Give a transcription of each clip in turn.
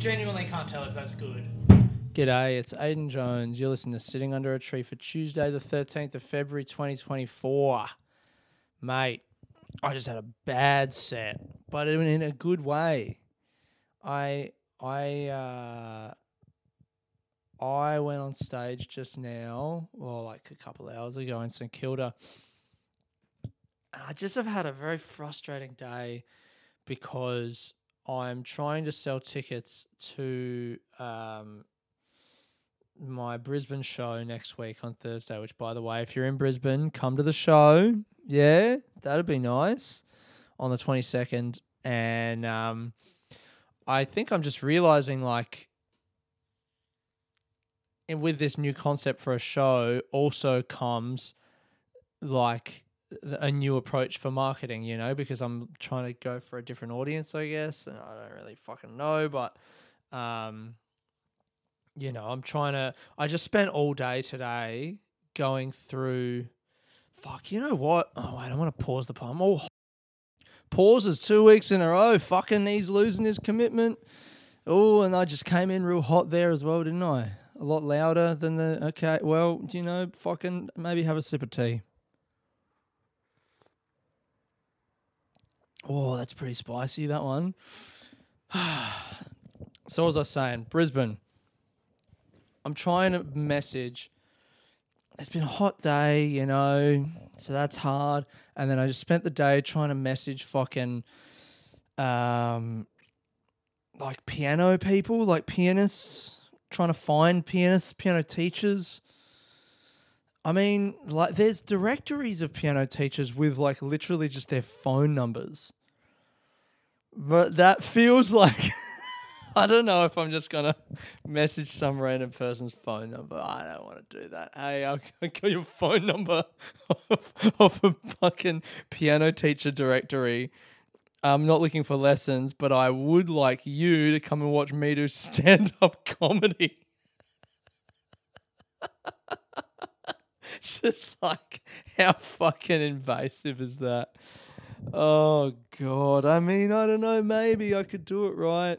genuinely can't tell if that's good. G'day, it's Aiden Jones. You're listening to Sitting Under a Tree for Tuesday, the 13th of February, 2024. Mate, I just had a bad set, but in a good way. I I uh I went on stage just now, well, like a couple hours ago in St Kilda. And I just have had a very frustrating day because I'm trying to sell tickets to um, my Brisbane show next week on Thursday, which, by the way, if you're in Brisbane, come to the show. Yeah, that'd be nice on the 22nd. And um, I think I'm just realizing, like, and with this new concept for a show also comes like a new approach for marketing, you know, because I'm trying to go for a different audience, I guess. And I don't really fucking know, but um you know, I'm trying to I just spent all day today going through fuck, you know what? Oh wait, I want to pause the. I'm all pauses two weeks in a row. Fucking he's losing his commitment. Oh, and I just came in real hot there as well, didn't I? A lot louder than the okay. Well, do you know, fucking maybe have a sip of tea. Oh, that's pretty spicy, that one. so, as I was saying, Brisbane. I'm trying to message. It's been a hot day, you know, so that's hard. And then I just spent the day trying to message fucking, um, like piano people, like pianists, trying to find pianists, piano teachers. I mean, like, there's directories of piano teachers with like literally just their phone numbers. But that feels like I don't know if I'm just gonna message some random person's phone number. I don't want to do that. Hey, I'll get your phone number off, off a fucking piano teacher directory. I'm not looking for lessons, but I would like you to come and watch me do stand up comedy. Just like, how fucking invasive is that? Oh, God. I mean, I don't know. Maybe I could do it right.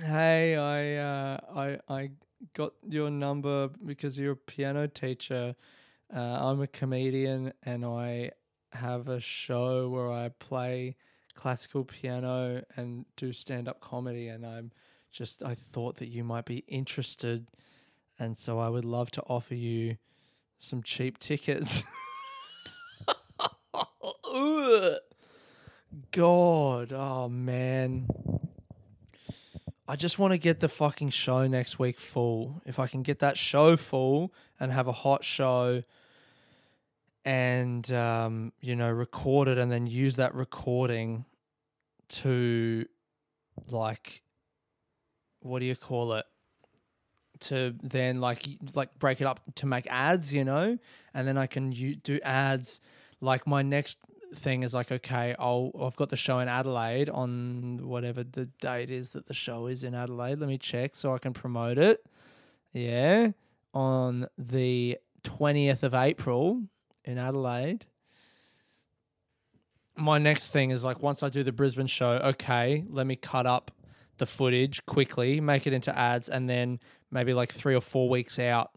Hey, I, uh, I, I got your number because you're a piano teacher. Uh, I'm a comedian and I have a show where I play classical piano and do stand up comedy. And I'm just, I thought that you might be interested. And so I would love to offer you some cheap tickets. God, oh man. I just want to get the fucking show next week full. If I can get that show full and have a hot show and um, you know, record it and then use that recording to like what do you call it? To then like like break it up to make ads, you know, and then I can u- do ads. Like my next thing is like, okay, I'll I've got the show in Adelaide on whatever the date is that the show is in Adelaide. Let me check so I can promote it. Yeah, on the twentieth of April in Adelaide. My next thing is like once I do the Brisbane show, okay, let me cut up the footage quickly, make it into ads, and then maybe like three or four weeks out,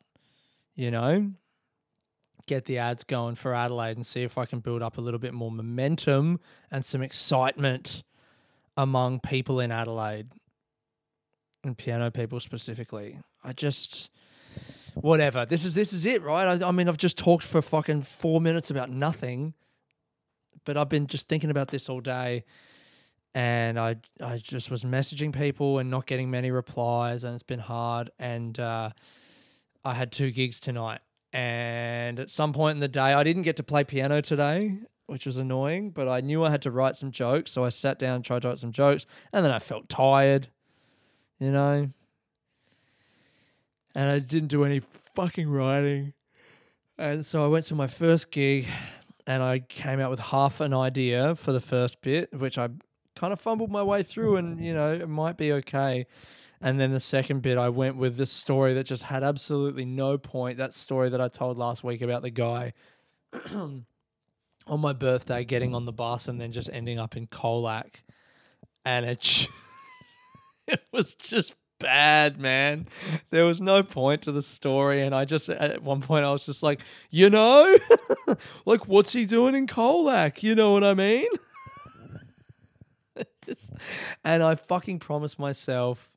you know, get the ads going for Adelaide and see if I can build up a little bit more momentum and some excitement among people in Adelaide and piano people specifically. I just whatever. This is this is it, right? I, I mean, I've just talked for fucking four minutes about nothing, but I've been just thinking about this all day, and I I just was messaging people and not getting many replies, and it's been hard. And uh, I had two gigs tonight, and at some point in the day, I didn't get to play piano today. Which was annoying, but I knew I had to write some jokes, so I sat down, and tried to write some jokes, and then I felt tired, you know and I didn't do any fucking writing. And so I went to my first gig and I came out with half an idea for the first bit, which I kind of fumbled my way through and, you know, it might be okay. And then the second bit, I went with this story that just had absolutely no point. That story that I told last week about the guy on my birthday getting on the bus and then just ending up in Colac. And it, it was just bad, man. There was no point to the story. And I just, at one point, I was just like, you know, like, what's he doing in Colac? You know what I mean? and I fucking promised myself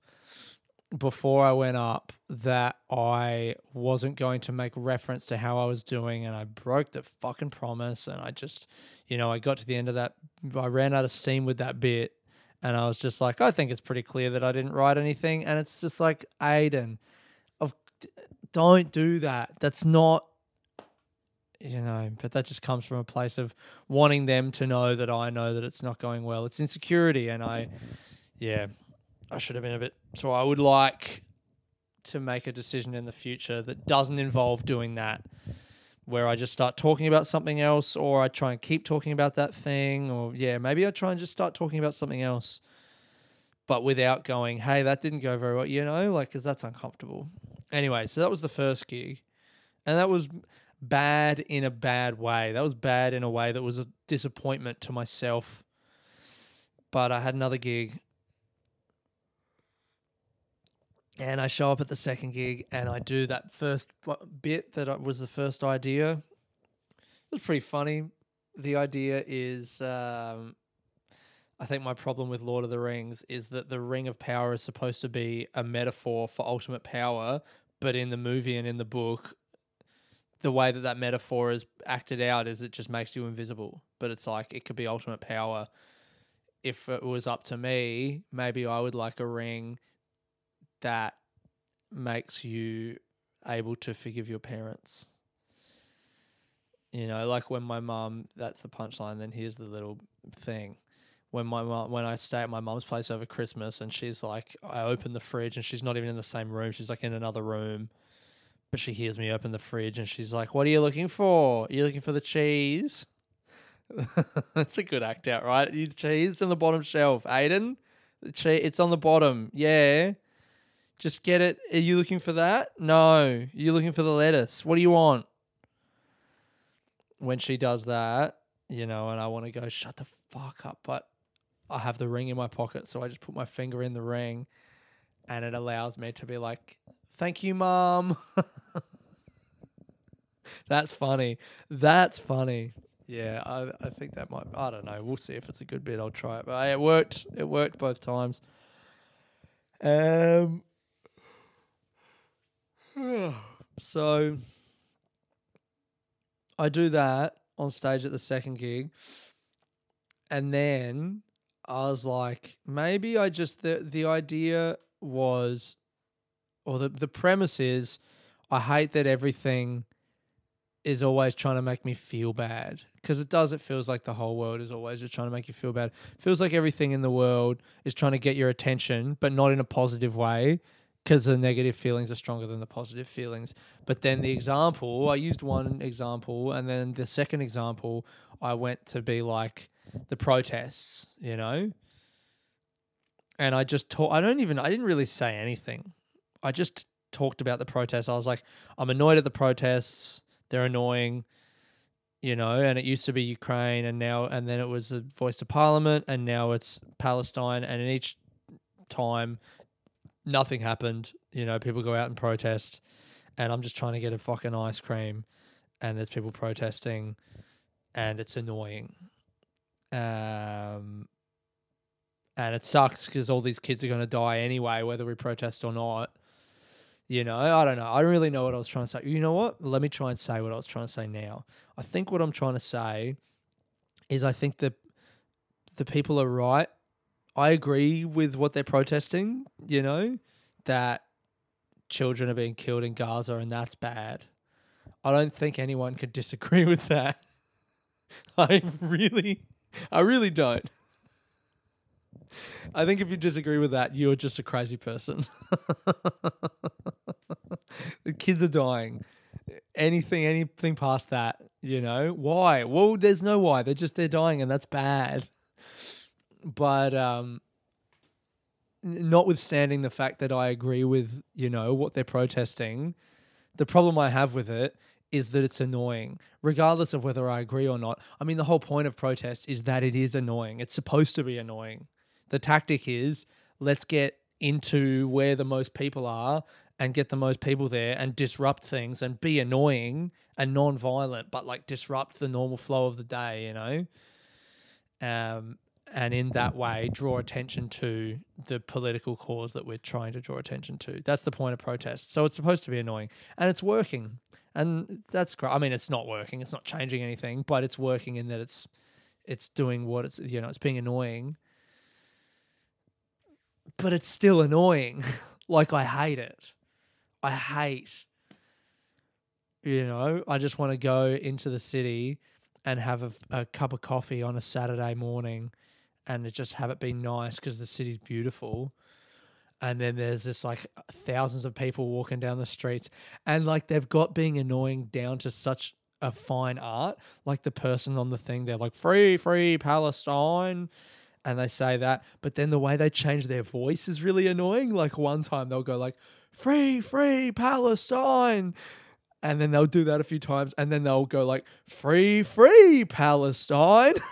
before I went up that I wasn't going to make reference to how I was doing, and I broke the fucking promise. And I just, you know, I got to the end of that, I ran out of steam with that bit, and I was just like, I think it's pretty clear that I didn't write anything. And it's just like, Aiden, don't do that. That's not. You know, but that just comes from a place of wanting them to know that I know that it's not going well. It's insecurity, and I, yeah, I should have been a bit. So I would like to make a decision in the future that doesn't involve doing that, where I just start talking about something else, or I try and keep talking about that thing, or yeah, maybe I try and just start talking about something else, but without going, hey, that didn't go very well, you know, like because that's uncomfortable. Anyway, so that was the first gig, and that was bad in a bad way. That was bad in a way that was a disappointment to myself. But I had another gig and I show up at the second gig and I do that first bit that was the first idea. It was pretty funny. The idea is, um, I think my problem with Lord of the Rings is that the Ring of Power is supposed to be a metaphor for ultimate power, but in the movie and in the book, the way that that metaphor is acted out is it just makes you invisible. But it's like it could be ultimate power. If it was up to me, maybe I would like a ring that makes you able to forgive your parents. You know, like when my mum, that's the punchline, then here's the little thing. When my mom, when I stay at my mum's place over Christmas and she's like, I open the fridge and she's not even in the same room, she's like in another room, but she hears me open the fridge and she's like, What are you looking for? Are you looking for the cheese? That's a good act out, right? You cheese on the bottom shelf, Aiden. The cheese, it's on the bottom. Yeah. Just get it. Are you looking for that? No. You're looking for the lettuce. What do you want? When she does that, you know, and I want to go, shut the fuck up. But I have the ring in my pocket. So I just put my finger in the ring and it allows me to be like, thank you, mom. That's funny. That's funny. Yeah, I, I think that might. I don't know. We'll see if it's a good bit. I'll try it. But it worked. It worked both times. Um, so I do that on stage at the second gig. And then I was like, maybe I just the the idea was or the, the premise is I hate that everything is always trying to make me feel bad. Because it does, it feels like the whole world is always just trying to make you feel bad. It feels like everything in the world is trying to get your attention, but not in a positive way because the negative feelings are stronger than the positive feelings. But then the example, I used one example, and then the second example, I went to be like the protests, you know? And I just talk, I don't even, I didn't really say anything. I just talked about the protests. I was like, I'm annoyed at the protests. They're annoying, you know, and it used to be Ukraine and now, and then it was a voice to parliament and now it's Palestine. And in each time, nothing happened. You know, people go out and protest, and I'm just trying to get a fucking ice cream, and there's people protesting, and it's annoying. Um, and it sucks because all these kids are going to die anyway, whether we protest or not. You know, I don't know. I don't really know what I was trying to say. You know what? Let me try and say what I was trying to say now. I think what I'm trying to say is I think that the people are right I agree with what they're protesting, you know, that children are being killed in Gaza and that's bad. I don't think anyone could disagree with that. I really, I really don't. I think if you disagree with that, you're just a crazy person. the kids are dying. Anything, anything past that, you know? Why? Well, there's no why. They're just, they're dying and that's bad but um, notwithstanding the fact that I agree with you know what they're protesting, the problem I have with it is that it's annoying, regardless of whether I agree or not. I mean, the whole point of protest is that it is annoying. It's supposed to be annoying. The tactic is let's get into where the most people are and get the most people there and disrupt things and be annoying and non-violent, but like disrupt the normal flow of the day, you know. Um, and in that way draw attention to the political cause that we're trying to draw attention to. That's the point of protest. So it's supposed to be annoying, and it's working, and that's great. I mean, it's not working; it's not changing anything, but it's working in that it's it's doing what it's you know it's being annoying, but it's still annoying. like I hate it. I hate. You know, I just want to go into the city and have a, a cup of coffee on a Saturday morning and just have it be nice because the city's beautiful. And then there's just like thousands of people walking down the streets, and like they've got being annoying down to such a fine art. Like the person on the thing, they're like, free, free Palestine. And they say that, but then the way they change their voice is really annoying. Like one time they'll go like, free, free Palestine and then they'll do that a few times and then they'll go like free free palestine.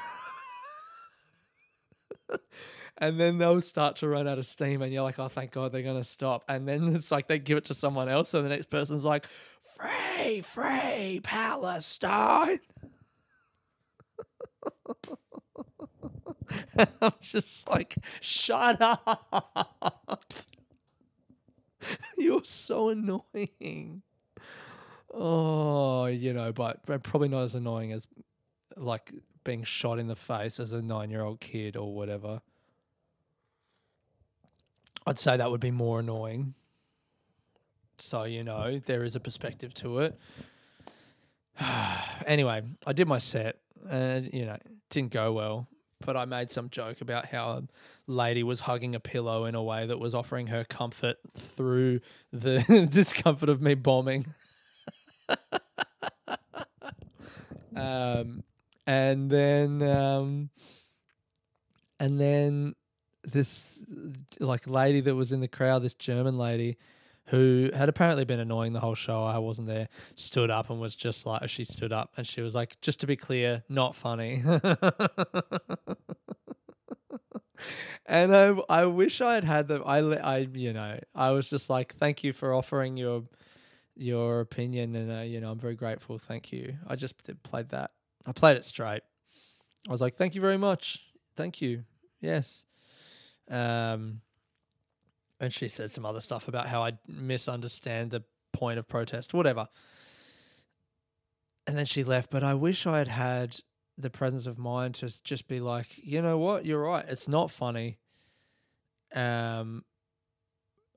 And then they'll start to run out of steam and you're like oh thank god they're going to stop. And then it's like they give it to someone else and the next person's like free free palestine i'm just like shut up you're so annoying oh you know but, probably not as annoying as like being shot in the face as a nine year old kid or whatever. I'd say that would be more annoying. So, you know, there is a perspective to it. anyway, I did my set and, you know, didn't go well. But I made some joke about how a lady was hugging a pillow in a way that was offering her comfort through the discomfort of me bombing. um, and then um, and then this like lady that was in the crowd, this German lady who had apparently been annoying the whole show. I wasn't there. Stood up and was just like she stood up and she was like, just to be clear, not funny. and I I wish I had had them. I I you know I was just like, thank you for offering your your opinion, and uh, you know I'm very grateful. Thank you. I just played that. I played it straight. I was like, thank you very much. Thank you. Yes. Um, and she said some other stuff about how I misunderstand the point of protest, whatever. And then she left. But I wish I had had the presence of mind to just be like, you know what, you're right. It's not funny. Um,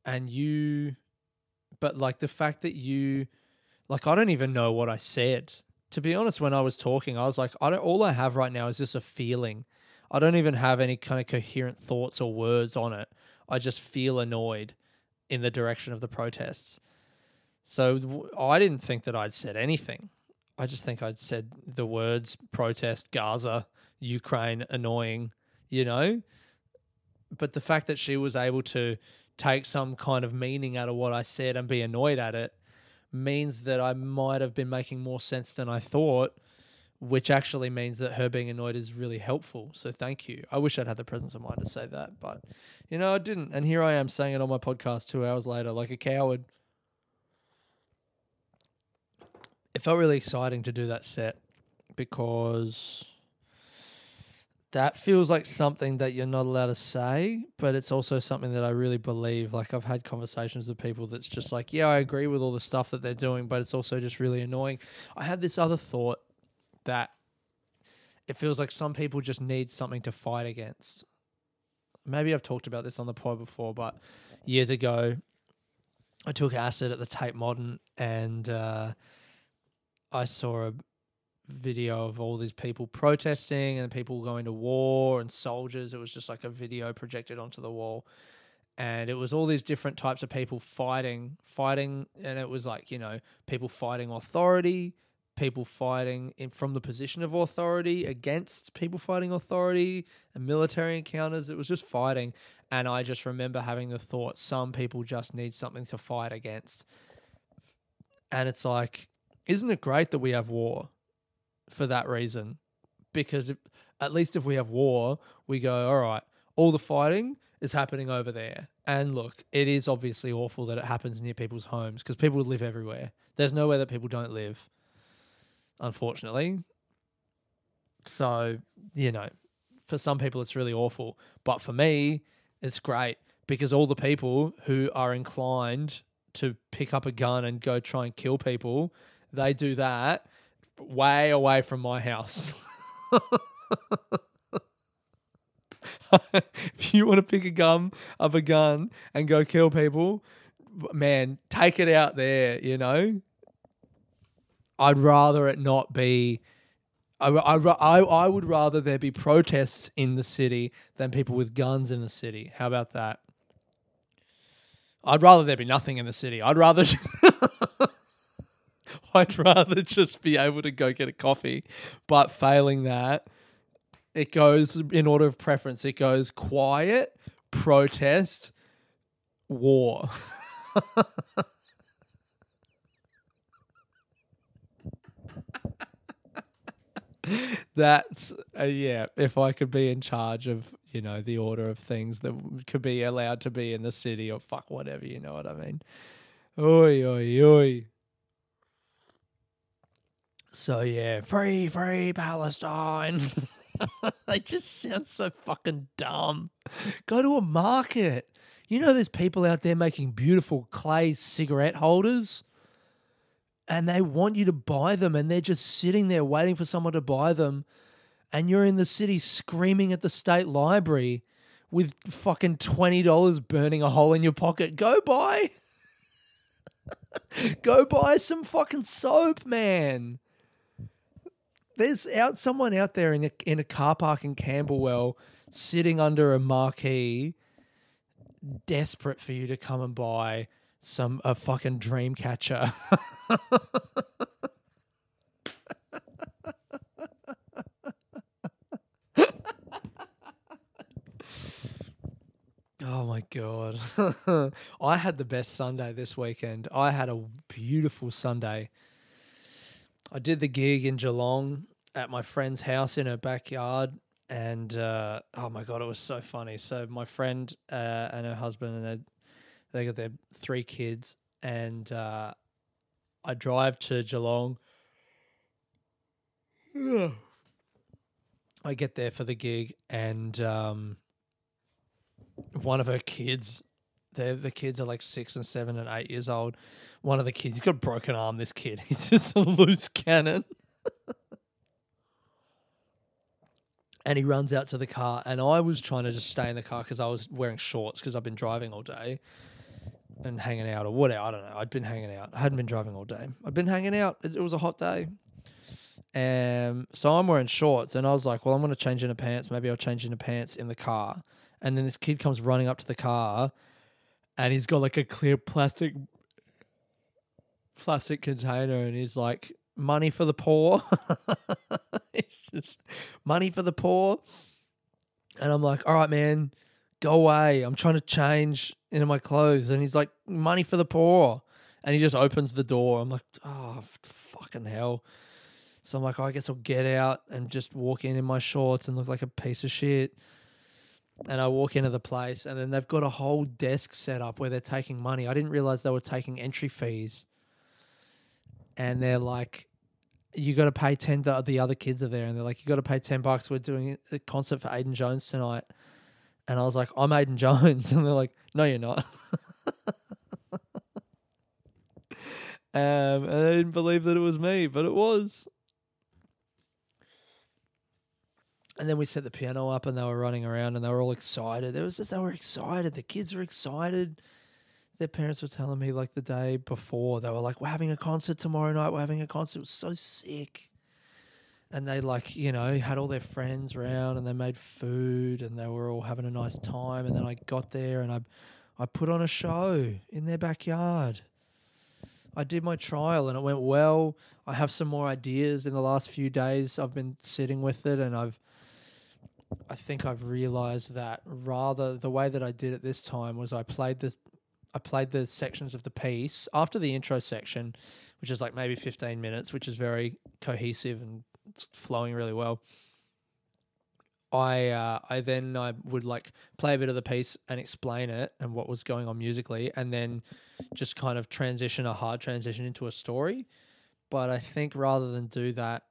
and you, but like the fact that you, like, I don't even know what I said to be honest, when I was talking, I was like, I don't. All I have right now is just a feeling. I don't even have any kind of coherent thoughts or words on it. I just feel annoyed in the direction of the protests. So I didn't think that I'd said anything. I just think I'd said the words protest, Gaza, Ukraine, annoying, you know? But the fact that she was able to take some kind of meaning out of what I said and be annoyed at it means that I might have been making more sense than I thought, which actually means that her being annoyed is really helpful. So thank you. I wish I'd had the presence of mind to say that, but you know, I didn't. And here I am saying it on my podcast two hours later, like a coward. It felt really exciting to do that set because that feels like something that you're not allowed to say, but it's also something that I really believe. Like I've had conversations with people that's just like, yeah, I agree with all the stuff that they're doing, but it's also just really annoying. I had this other thought that it feels like some people just need something to fight against. Maybe I've talked about this on the pod before, but years ago, I took acid at the Tate Modern and uh, I saw a video of all these people protesting and people going to war and soldiers. It was just like a video projected onto the wall. And it was all these different types of people fighting, fighting. And it was like, you know, people fighting authority, people fighting in, from the position of authority against people fighting authority and military encounters. It was just fighting. And I just remember having the thought some people just need something to fight against. And it's like, isn't it great that we have war for that reason? Because if, at least if we have war, we go, all right, all the fighting is happening over there. And look, it is obviously awful that it happens near people's homes because people live everywhere. There's nowhere that people don't live, unfortunately. So, you know, for some people it's really awful. But for me, it's great because all the people who are inclined to pick up a gun and go try and kill people, they do that way away from my house. if you want to pick a gun up a gun and go kill people, man, take it out there, you know? I'd rather it not be. I, I, I, would rather there be protests in the city than people with guns in the city. How about that? I'd rather there be nothing in the city. I'd rather. I'd rather just be able to go get a coffee. But failing that, it goes in order of preference. It goes quiet, protest, war. That's uh, yeah. If I could be in charge of you know the order of things that could be allowed to be in the city or fuck whatever, you know what I mean? Oi oi oi. So yeah, free free Palestine. they just sound so fucking dumb. Go to a market. You know, there's people out there making beautiful clay cigarette holders and they want you to buy them and they're just sitting there waiting for someone to buy them and you're in the city screaming at the state library with fucking $20 burning a hole in your pocket. Go buy go buy some fucking soap man. There's out someone out there in a, in a car park in Camberwell sitting under a marquee desperate for you to come and buy some a fucking dream catcher Oh my god. I had the best Sunday this weekend. I had a beautiful Sunday. I did the gig in Geelong at my friend's house in her backyard and uh, oh my god, it was so funny. So my friend uh, and her husband and they got their three kids and uh, I drive to Geelong. I get there for the gig, and um, one of her kids, the the kids are like six and seven and eight years old. One of the kids, he's got a broken arm. This kid, he's just a loose cannon. and he runs out to the car, and I was trying to just stay in the car because I was wearing shorts because I've been driving all day and hanging out or whatever. I don't know. I'd been hanging out. I hadn't been driving all day. I'd been hanging out. It, it was a hot day. Um, so I'm wearing shorts, and I was like, "Well, I'm going to change into pants. Maybe I'll change into pants in the car." And then this kid comes running up to the car, and he's got like a clear plastic plastic container, and he's like, "Money for the poor." it's just money for the poor. And I'm like, "All right, man, go away. I'm trying to change into my clothes. And he's like, money for the poor. And he just opens the door. I'm like, oh, fucking hell. So I'm like, oh, I guess I'll get out and just walk in in my shorts and look like a piece of shit. And I walk into the place, and then they've got a whole desk set up where they're taking money. I didn't realize they were taking entry fees. And they're like, you got to pay 10. The, the other kids are there, and they're like, you got to pay 10 bucks. We're doing a concert for Aiden Jones tonight. And I was like, I'm Aiden Jones. And they're like, no, you're not. um, and they didn't believe that it was me, but it was. And then we set the piano up and they were running around and they were all excited. It was just, they were excited. The kids were excited. Their parents were telling me like the day before, they were like, we're having a concert tomorrow night. We're having a concert. It was so sick and they like you know had all their friends around and they made food and they were all having a nice time and then I got there and I I put on a show in their backyard. I did my trial and it went well. I have some more ideas in the last few days. I've been sitting with it and I've I think I've realized that rather the way that I did it this time was I played the I played the sections of the piece after the intro section, which is like maybe 15 minutes, which is very cohesive and it's flowing really well. I uh, I then I would like play a bit of the piece and explain it and what was going on musically, and then just kind of transition a hard transition into a story. But I think rather than do that,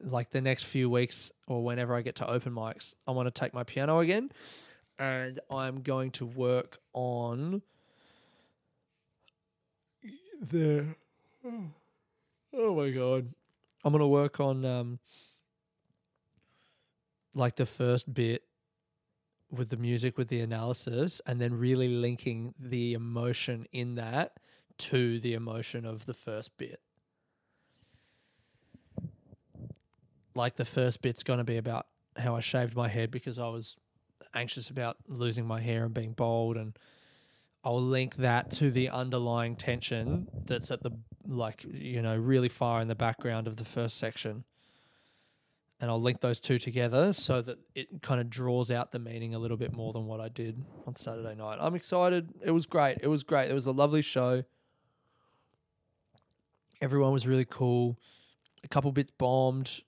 like the next few weeks or whenever I get to open mics, I want to take my piano again, and I'm going to work on the. Oh my god! I'm gonna work on um like the first bit with the music with the analysis and then really linking the emotion in that to the emotion of the first bit. Like the first bit's to be about how I shaved my head because I was anxious about losing my hair and being bald and I'll link that to the underlying tension that's at the like you know really far in the background of the first section and I'll link those two together so that it kind of draws out the meaning a little bit more than what I did on Saturday night. I'm excited. It was great. It was great. It was a lovely show. Everyone was really cool. A couple bits bombed.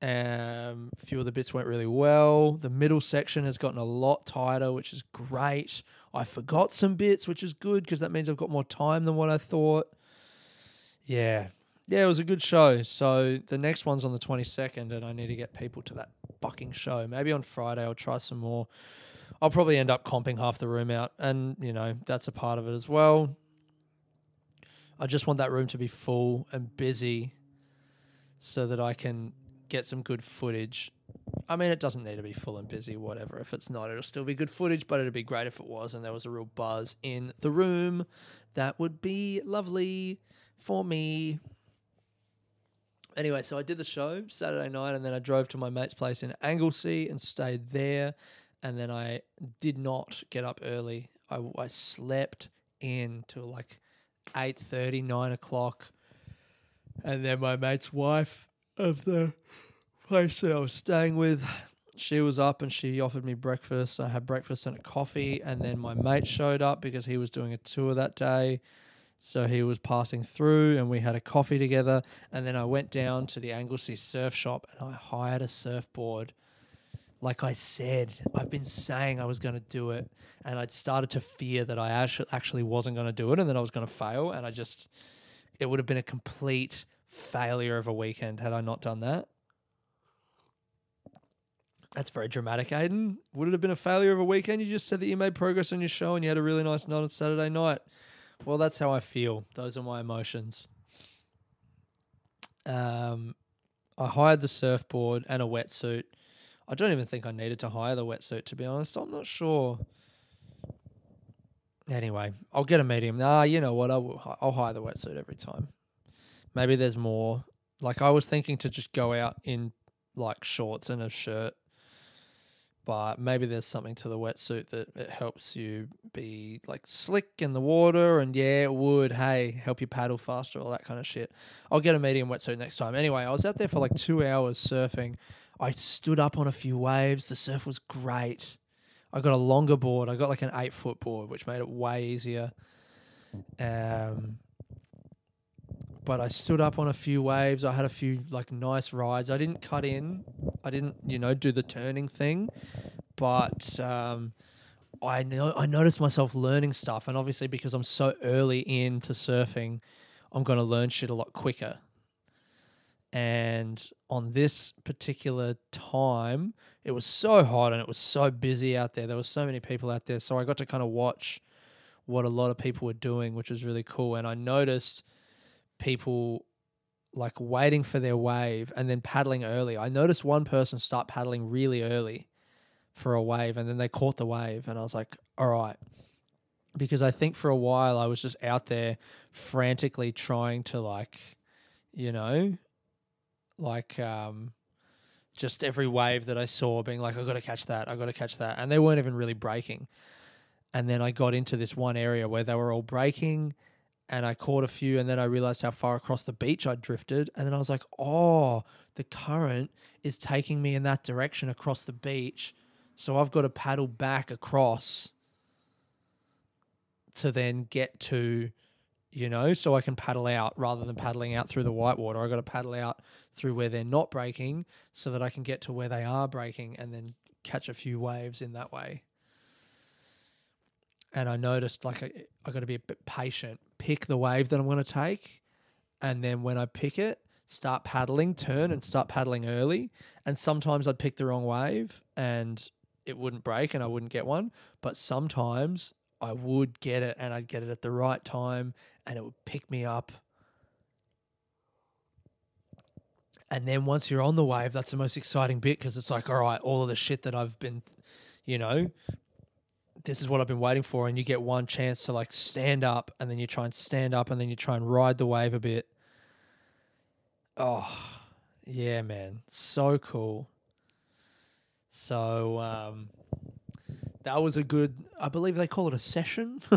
Um, a few of the bits went really well. The middle section has gotten a lot tighter, which is great. I forgot some bits, which is good because that means I've got more time than what I thought. Yeah, yeah, it was a good show. So the next one's on the 22nd, and I need to get people to that fucking show. Maybe on Friday I'll try some more. I'll probably end up comping half the room out, and you know that's a part of it as well. I just want that room to be full and busy, so that I can get some good footage. I mean, it doesn't need to be full and busy, whatever. If it's not, it'll still be good footage, but it'd be great if it was, and there was a real buzz in the room. That would be lovely for me anyway, so I did the show Saturday night, and then I drove to my mate's place in Anglesea and stayed there. And then I did not get up early. I, I slept in till like 8.30, 9 o'clock. And then my mate's wife of the place that I was staying with, she was up and she offered me breakfast. I had breakfast and a coffee. And then my mate showed up because he was doing a tour that day. So he was passing through and we had a coffee together. And then I went down to the Anglesea surf shop and I hired a surfboard. Like I said, I've been saying I was going to do it. And I'd started to fear that I actu- actually wasn't going to do it and that I was going to fail. And I just, it would have been a complete failure of a weekend had I not done that. That's very dramatic, Aiden. Would it have been a failure of a weekend? You just said that you made progress on your show and you had a really nice night on Saturday night. Well, that's how I feel. Those are my emotions. Um, I hired the surfboard and a wetsuit. I don't even think I needed to hire the wetsuit, to be honest. I'm not sure. Anyway, I'll get a medium. Nah, you know what? I will, I'll hire the wetsuit every time. Maybe there's more. Like I was thinking to just go out in like shorts and a shirt, but maybe there's something to the wetsuit that it helps you be like slick in the water, and yeah, it would. Hey, help you paddle faster, all that kind of shit. I'll get a medium wetsuit next time. Anyway, I was out there for like two hours surfing. I stood up on a few waves. The surf was great. I got a longer board. I got like an eight foot board, which made it way easier. Um, but I stood up on a few waves. I had a few like nice rides. I didn't cut in. I didn't, you know, do the turning thing, but um, I know I noticed myself learning stuff, and obviously because I'm so early into surfing, I'm going to learn shit a lot quicker. And on this particular time, it was so hot and it was so busy out there. There were so many people out there, so I got to kind of watch what a lot of people were doing, which was really cool. And I noticed people like waiting for their wave and then paddling early. I noticed one person start paddling really early for a wave and then they caught the wave and I was like, "All right." Because I think for a while I was just out there frantically trying to like, you know, like um just every wave that I saw being like, I got to catch that, I got to catch that. And they weren't even really breaking. And then I got into this one area where they were all breaking and I caught a few, and then I realized how far across the beach I drifted, and then I was like, "Oh, the current is taking me in that direction across the beach, so I've got to paddle back across." to then get to, you know, so I can paddle out rather than paddling out through the whitewater. I got to paddle out through where they're not breaking so that I can get to where they are breaking and then catch a few waves in that way. And I noticed like I, I got to be a bit patient, pick the wave that I'm going to take, and then when I pick it, start paddling, turn and start paddling early. And sometimes I'd pick the wrong wave and it wouldn't break and I wouldn't get one. But sometimes I would get it and I'd get it at the right time and it would pick me up. And then once you're on the wave, that's the most exciting bit because it's like, all right, all of the shit that I've been, you know, this is what I've been waiting for. And you get one chance to like stand up and then you try and stand up and then you try and ride the wave a bit. Oh, yeah, man. So cool. So, um, that was a good, I believe they call it a session.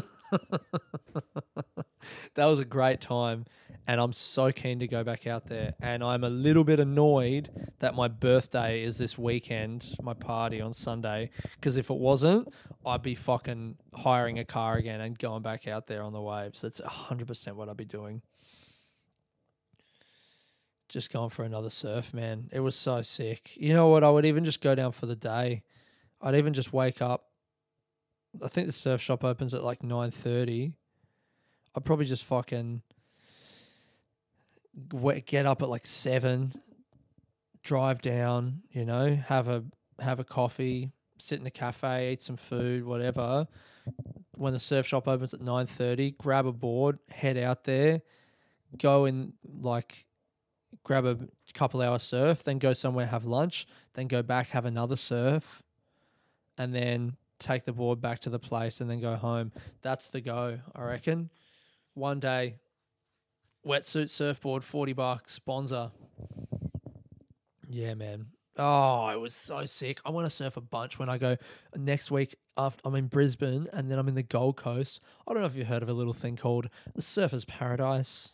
that was a great time. And I'm so keen to go back out there. And I'm a little bit annoyed that my birthday is this weekend, my party on Sunday. Because if it wasn't, I'd be fucking hiring a car again and going back out there on the waves. That's 100% what I'd be doing. Just going for another surf, man. It was so sick. You know what? I would even just go down for the day. I'd even just wake up. I think the surf shop opens at like 9.30. I'd probably just fucking get up at like seven, drive down, you know, have a have a coffee, sit in a cafe, eat some food, whatever. When the surf shop opens at nine thirty, grab a board, head out there, go and like grab a couple hour surf, then go somewhere have lunch, then go back have another surf, and then take the board back to the place and then go home. That's the go, I reckon. One day, wetsuit surfboard, 40 bucks, sponsor. Yeah, man. Oh, it was so sick. I want to surf a bunch when I go next week. After I'm in Brisbane and then I'm in the Gold Coast. I don't know if you've heard of a little thing called the Surfers Paradise.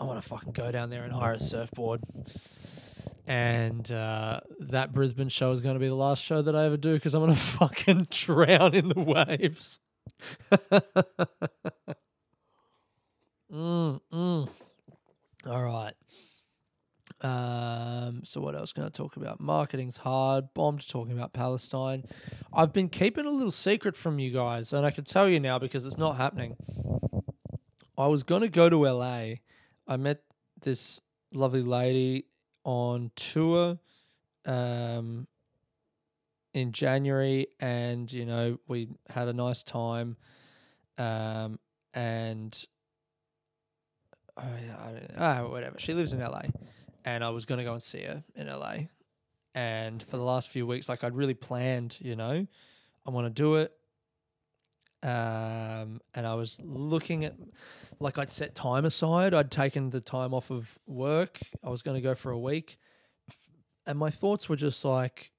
I want to fucking go down there and hire a surfboard. And uh, that Brisbane show is going to be the last show that I ever do because I'm going to fucking drown in the waves. Mm, mm. All right. Um, so what else can I talk about? Marketing's hard. Bombed talking about Palestine. I've been keeping a little secret from you guys, and I can tell you now because it's not happening. I was gonna go to LA. I met this lovely lady on tour um, in January, and you know we had a nice time. Um, and oh yeah. Oh, whatever. She lives in LA, and I was gonna go and see her in LA. And for the last few weeks, like I'd really planned, you know, I want to do it. Um, and I was looking at, like I'd set time aside. I'd taken the time off of work. I was going to go for a week, and my thoughts were just like,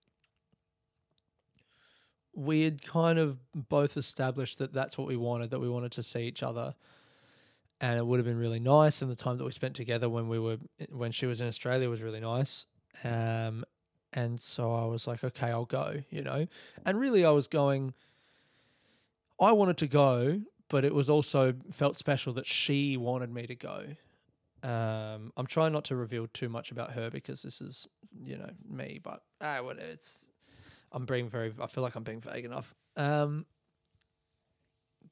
we had kind of both established that that's what we wanted, that we wanted to see each other and it would have been really nice. And the time that we spent together when we were when she was in Australia was really nice. Um, and so I was like, okay, I'll go. You know, and really I was going. I wanted to go, but it was also felt special that she wanted me to go. Um, I'm trying not to reveal too much about her because this is, you know, me. But ah, what it's, I'm being very. I feel like I'm being vague enough. Um,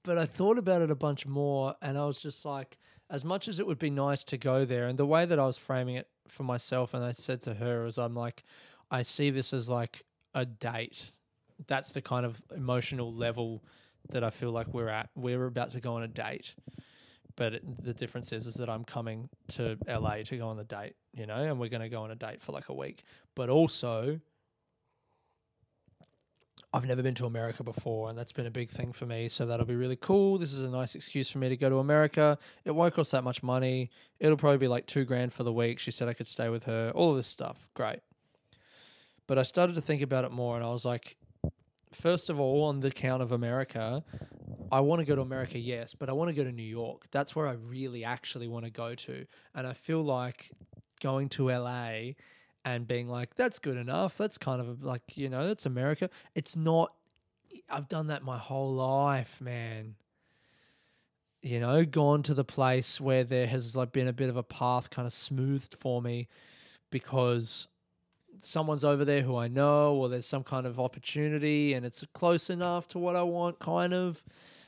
but I thought about it a bunch more, and I was just like, as much as it would be nice to go there, and the way that I was framing it for myself, and I said to her, is I'm like, I see this as like a date. That's the kind of emotional level that I feel like we're at. We're about to go on a date, but it, the difference is, is that I'm coming to LA to go on the date, you know, and we're going to go on a date for like a week. But also, I've never been to America before, and that's been a big thing for me. So that'll be really cool. This is a nice excuse for me to go to America. It won't cost that much money. It'll probably be like two grand for the week. She said I could stay with her. All of this stuff, great. But I started to think about it more, and I was like, first of all, on the count of America, I want to go to America, yes, but I want to go to New York. That's where I really actually want to go to. And I feel like going to LA and being like, that's good enough. That's kind of like, you know, that's America. It's not, I've done that my whole life, man. you know, gone to the place where there has like been a bit of a path kind of smoothed for me because someone's over there who I know, or there's some kind of opportunity and it's close enough to what I want, kind of.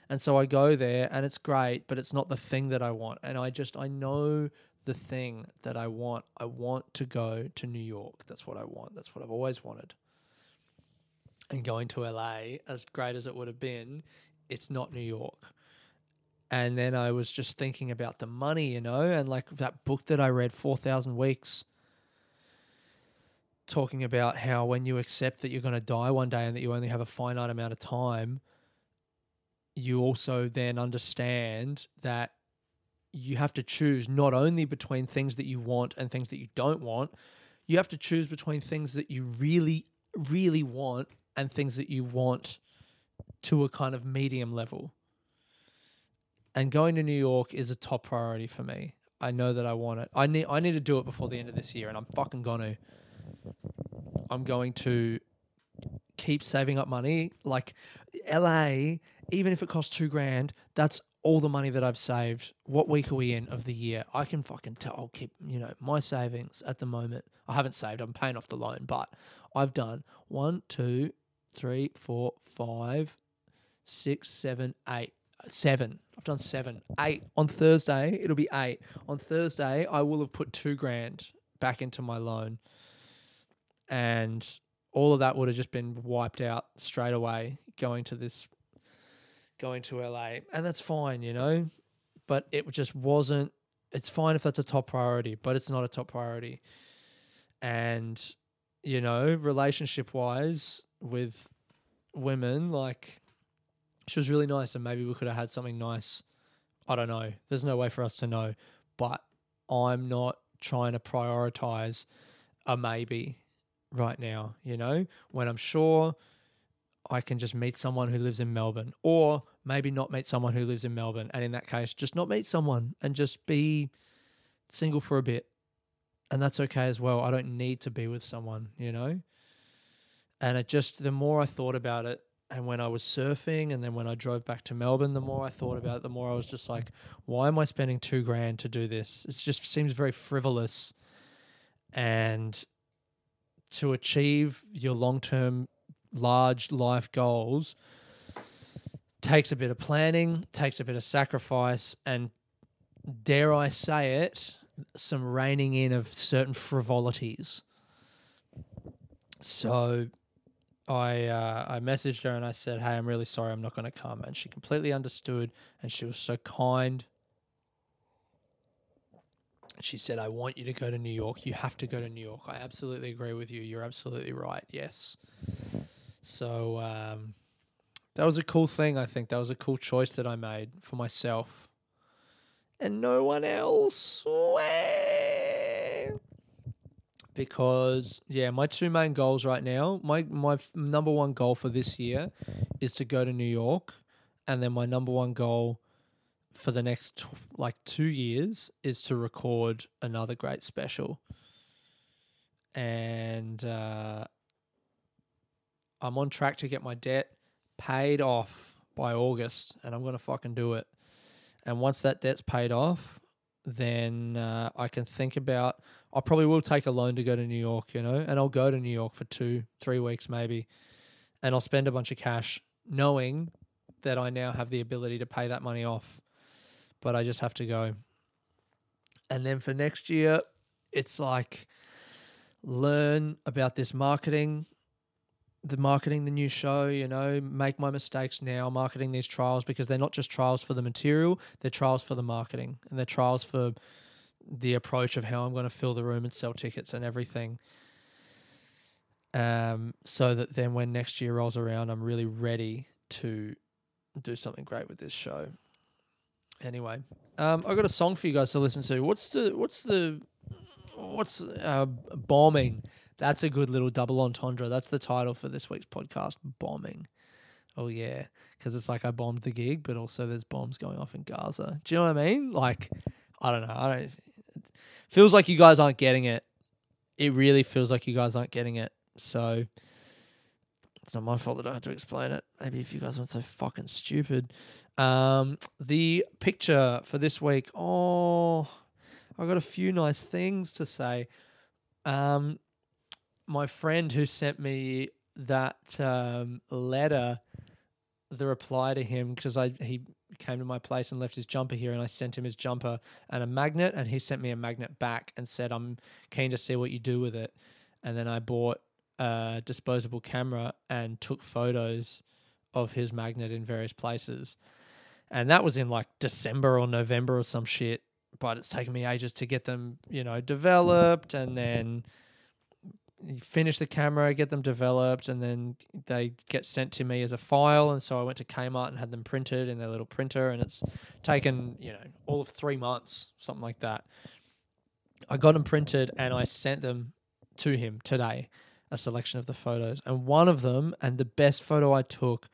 And so I go there and it's great, but it's not the thing that I want. And I just, I know the thing that I want. I want to go to New York. That's what I want. That's what I've always wanted. And going to LA, as great as it would have been, it's not New York. And then I was just thinking about the money, you know, and like that book that I read, 4,000 Weeks, talking about how when you accept that you're going to die one day and that you only have a finite amount of time, you also then understand that you have to choose not only between things that you want and things that you don't want, you have to choose between things that you really, really want and things that you want to a kind of medium level. And going to New York is a top priority for me. I know that I want it. I need I need to do it before the end of this year and I'm fucking gonna. I'm going to keep saving up money. Like LA, even if it costs two grand, that's all the money that I've saved. What week are we in of the year? I can fucking tell. I'll keep, you know, my savings at the moment. I haven't saved. I'm paying off the loan, but I've done one, two, three, four, five, six, seven, eight, uh, seven. I've done seven, eight. On Thursday, it'll be eight. On Thursday, I will have put two grand back into my loan, and all of that would have just been wiped out straight away going to this, going to LA, and that's fine, you know. But it just wasn't. It's fine if that's a top priority, but it's not a top priority, and you know, relationship wise with women, like she was really nice, and maybe we could have had something nice. I don't know. There's no way for us to know, but I'm not trying to prioritize a maybe right now. You know, when I'm sure I can just meet someone who lives in Melbourne, or maybe not meet someone who lives in Melbourne, and in that case, just not meet someone and just be single for a bit, and that's okay as well. I don't need to be with someone, you know. And it just the more I thought about it, and when I was surfing, and then when I drove back to Melbourne, the more I thought about it, the more I was just like, why am I spending two grand to do this? It just seems very frivolous. And to achieve your long term, large life goals takes a bit of planning, takes a bit of sacrifice, and dare I say it, some reining in of certain frivolities. So I uh, I messaged her and I said, "Hey, I'm really sorry, I'm not going to come." And she completely understood, and she was so kind. She said, "I want you to go to New York. You have to go to New York. I absolutely agree with you. You're absolutely right. Yes." So um, that was a cool thing. I think that was a cool choice that I made for myself, and no one else. Because yeah, my two main goals right now, my my f- number one goal for this year is to go to New York, and then my number one goal for the next tw- like two years is to record another great special. And uh, I'm on track to get my debt paid off by August, and I'm gonna fucking do it. And once that debt's paid off, then uh, I can think about. I probably will take a loan to go to New York, you know, and I'll go to New York for two, three weeks maybe, and I'll spend a bunch of cash, knowing that I now have the ability to pay that money off. But I just have to go. And then for next year, it's like learn about this marketing the marketing the new show, you know, make my mistakes now marketing these trials because they're not just trials for the material, they're trials for the marketing and they're trials for the approach of how I'm going to fill the room and sell tickets and everything. Um, so that then when next year rolls around, I'm really ready to do something great with this show. Anyway, um, I got a song for you guys to listen to. What's the what's the what's uh, bombing? That's a good little double entendre. That's the title for this week's podcast bombing. Oh, yeah. Because it's like I bombed the gig, but also there's bombs going off in Gaza. Do you know what I mean? Like, I don't know. I don't. Feels like you guys aren't getting it. It really feels like you guys aren't getting it. So It's not my fault that I had to explain it. Maybe if you guys weren't so fucking stupid. Um, the picture for this week. Oh, I've got a few nice things to say. Um, my friend who sent me that um, letter, the reply to him because I he came to my place and left his jumper here, and I sent him his jumper and a magnet, and he sent me a magnet back and said, "I'm keen to see what you do with it." And then I bought a disposable camera and took photos of his magnet in various places, and that was in like December or November or some shit. But it's taken me ages to get them, you know, developed and then finish the camera, get them developed, and then they get sent to me as a file. And so I went to Kmart and had them printed in their little printer, and it's taken you know all of three months, something like that. I got them printed and I sent them to him today, a selection of the photos, and one of them, and the best photo I took,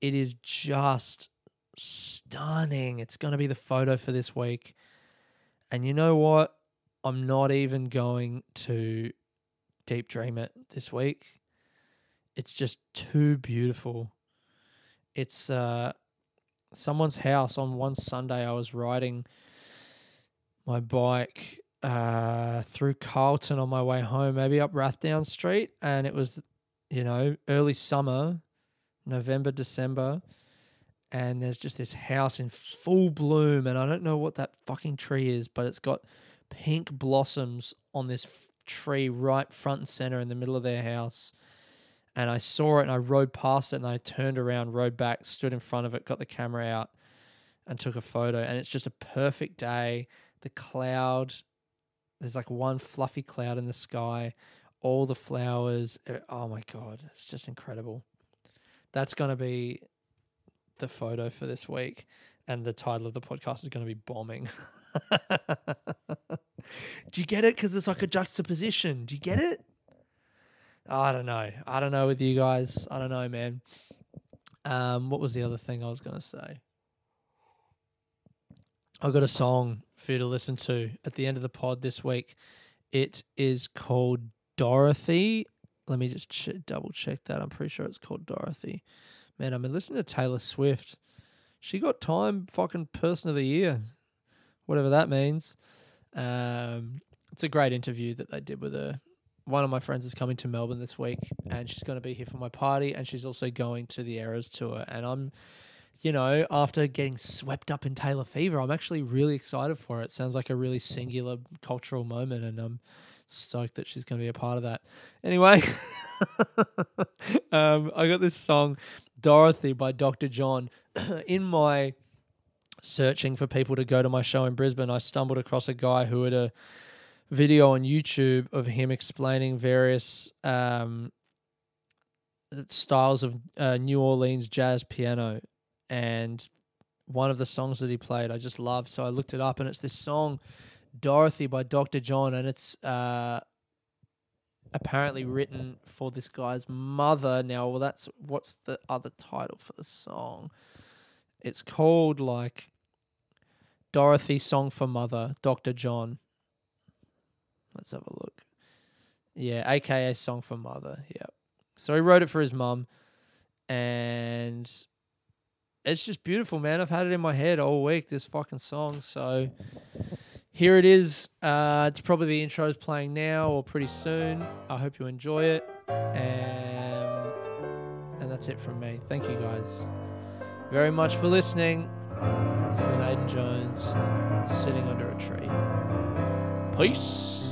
it is just stunning. It's going to be the photo for this week. And you know what? I'm not even going to deep dream it this week. It's just too beautiful. It's uh, someone's house on one Sunday. I was riding my bike uh, through Carlton on my way home, maybe up Rathdown Street, and it was, you know, early summer, November, December, and there's just this house in full bloom, and I don't know what that fucking tree is, but it's got pink blossoms on this tree right front and center in the middle of their house. And I saw it and I rode past it and I turned around, rode back, stood in front of it, got the camera out and took a photo. And it's just a perfect day. The cloud, there's like one fluffy cloud in the sky, all the flowers. Oh my God, it's just incredible. That's going to be the photo for this week. And the title of the podcast is going to be Bombing. Do you get it? Because it's like a juxtaposition. Do you get it? I don't know. I don't know with you guys. I don't know, man. Um, what was the other thing I was to say? I got a song for you to listen to at the end of the pod this week. It is called Dorothy. Let me just ch- double check that. I'm pretty sure it's called Dorothy. Man, I've been listening to Taylor Swift. She got Time fucking Person of the Year, whatever that means. Um, it's a great interview that they did with her. One of my friends is coming to Melbourne this week, and she's going to be here for my party, and she's also going to the Eras tour. And I'm, you know, after getting swept up in Taylor Fever, I'm actually really excited for it. Sounds like a really singular cultural moment, and I'm stoked that she's going to be a part of that. Anyway, um, I got this song, Dorothy by Dr. John, in my searching for people to go to my show in Brisbane, I stumbled across a guy who had a video on YouTube of him explaining various um, styles of uh, New Orleans jazz piano. And one of the songs that he played, I just loved. So I looked it up, and it's this song, Dorothy by Dr. John, and it's uh, apparently written for this guy's mother. Now, well, that's what's the other title for the song? It's called like Dorothy Song for Mother, Dr. John. Let's have a look. Yeah, aka Song for Mother. Yep. So he wrote it for his mum, and it's just beautiful, man. I've had it in my head all week. This fucking song. So here it is. Uh, it's probably the intro's playing now or pretty soon. I hope you enjoy it, and and that's it from me. Thank you guys very much for listening. It's Aiden Jones sitting under a tree. Peace.